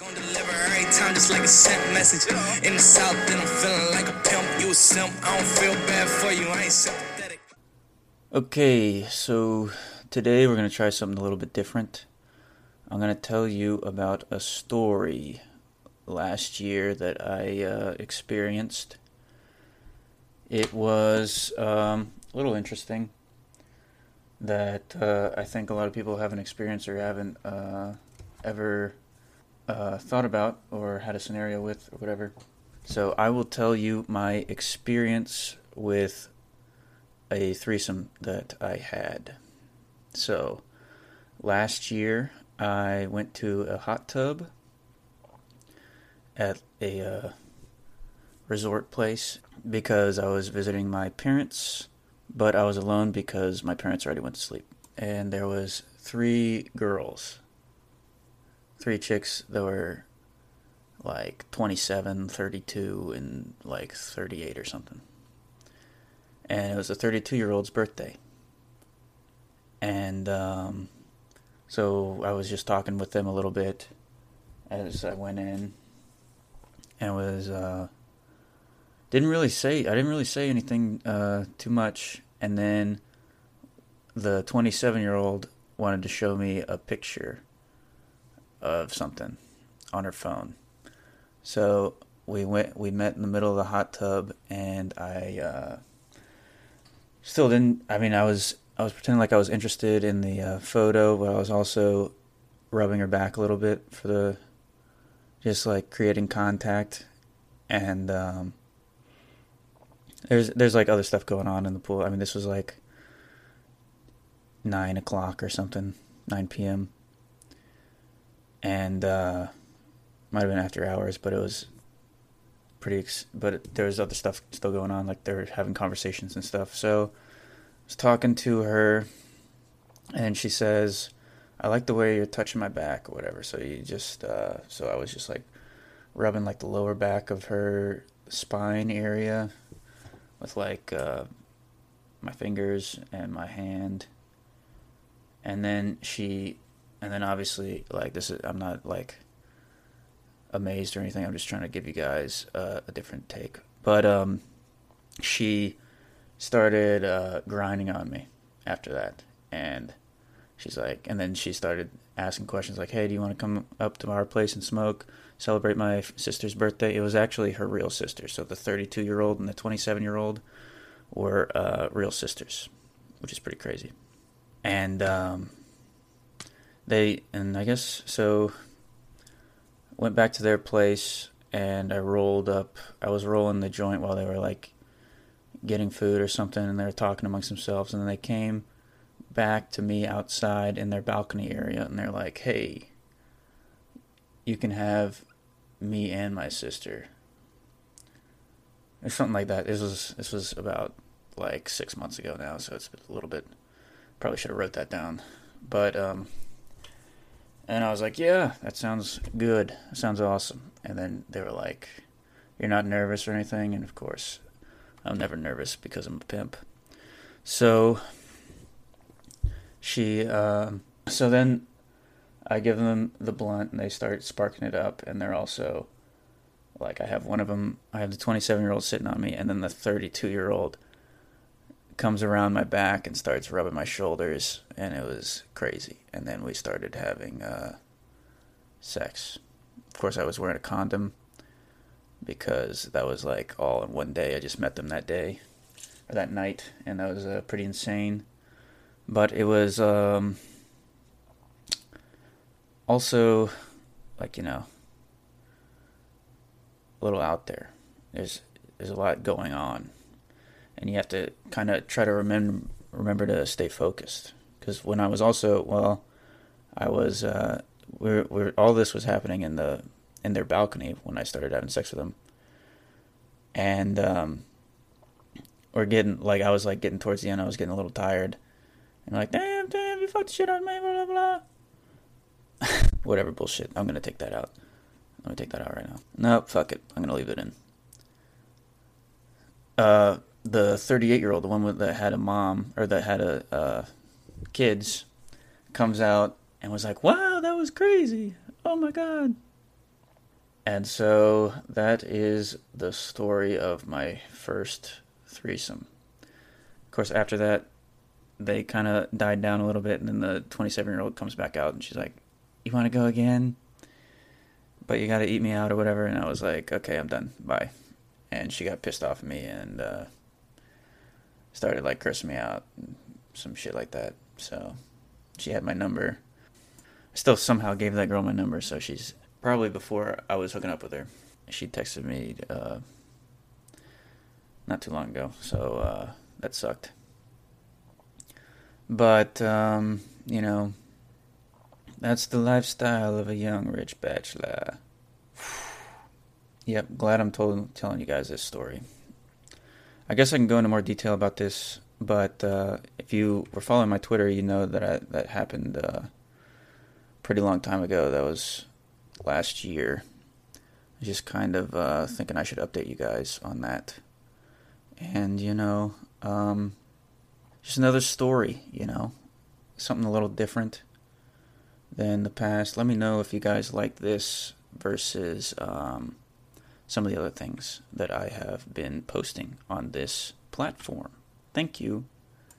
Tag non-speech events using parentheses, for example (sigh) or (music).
Gonna deliver every time just like a sent message. In the south, then I'm feeling like a pimp. You a simp. I don't feel bad for you. I ain't sympathetic. Okay, so today we're to try something a little bit different. I'm to tell you about a story last year that I uh, experienced. It was um, a little interesting that uh, I think a lot of people haven't experienced or haven't uh, ever uh, thought about or had a scenario with or whatever. So I will tell you my experience with a threesome that I had. So last year I went to a hot tub at a uh, resort place because I was visiting my parents, but I was alone because my parents already went to sleep. And there was three girls, three chicks that were like 27, 32, and like 38 or something. And it was a 32 year old's birthday. And um, so I was just talking with them a little bit as I went in and was uh, didn't really say I didn't really say anything uh, too much, and then the 27 year old wanted to show me a picture of something on her phone, so we went we met in the middle of the hot tub, and I uh, still didn't. I mean, I was I was pretending like I was interested in the uh, photo, but I was also rubbing her back a little bit for the just like creating contact and um, there's there's like other stuff going on in the pool. I mean, this was like nine o'clock or something, nine p.m. And uh, might have been after hours, but it was pretty. Ex- but there was other stuff still going on, like they're having conversations and stuff. So I was talking to her, and she says, "I like the way you're touching my back or whatever." So you just, uh, so I was just like rubbing like the lower back of her spine area with like uh, my fingers and my hand. And then she, and then obviously like this is I'm not like amazed or anything. I'm just trying to give you guys uh, a different take. But um, she started uh, grinding on me after that, and she's like, and then she started asking questions like, "Hey, do you want to come up to our place and smoke, celebrate my sister's birthday?" It was actually her real sister, so the 32 year old and the 27 year old were uh, real sisters, which is pretty crazy. And um, they, and I guess so. Went back to their place, and I rolled up. I was rolling the joint while they were like getting food or something, and they were talking amongst themselves, and then they came back to me outside in their balcony area and they're like, "Hey, you can have me and my sister." Or something like that. This was this was about like 6 months ago now, so it's a little bit probably should have wrote that down. But um and I was like, "Yeah, that sounds good. Sounds awesome." And then they were like, "You're not nervous or anything?" And of course, I'm never nervous because I'm a pimp. So she um, so then I give them the blunt and they start sparking it up and they're also like I have one of them I have the 27 year old sitting on me and then the 32 year old comes around my back and starts rubbing my shoulders and it was crazy. And then we started having uh, sex. Of course I was wearing a condom because that was like all in one day. I just met them that day or that night and that was uh, pretty insane. But it was um, also like you know a little out there. There's there's a lot going on, and you have to kind of try to remember remember to stay focused. Because when I was also well, I was uh, we're, we're all this was happening in the in their balcony when I started having sex with them, and um, we're getting like I was like getting towards the end. I was getting a little tired and like, damn, damn, you fucked the shit out of me, blah, blah, blah. (laughs) Whatever bullshit. I'm to take that out. Going to take that out right now. Nope, fuck it. I'm to leave it in. Uh, the 38 year old, the one that had a mom, or that had a uh, kids, comes out and was like, wow, that was crazy. Oh my God. And so that is the story of my first threesome. Of course, after that, they kind of died down a little bit, and then the 27 year old comes back out and she's like, You want to go again? But you got to eat me out or whatever. And I was like, Okay, I'm done. Bye. And she got pissed off at me and uh, started like cursing me out and some shit like that. So she had my number. I still somehow gave that girl my number, so she's probably before I was hooking up with her. She texted me uh, not too long ago, so uh, that sucked. But, um, you know, that's the lifestyle of a young rich bachelor. (sighs) yep, glad I'm told, telling you guys this story. I guess I can go into more detail about this, but uh, if you were following my Twitter, you know that I, that happened uh, pretty long time ago. That was last year. I just kind of uh, thinking I should update you guys on that. And, you know, um, just another story, you know, something a little different than the past. Let me know if you guys like this versus um, some of the other things that I have been posting on this platform. Thank you.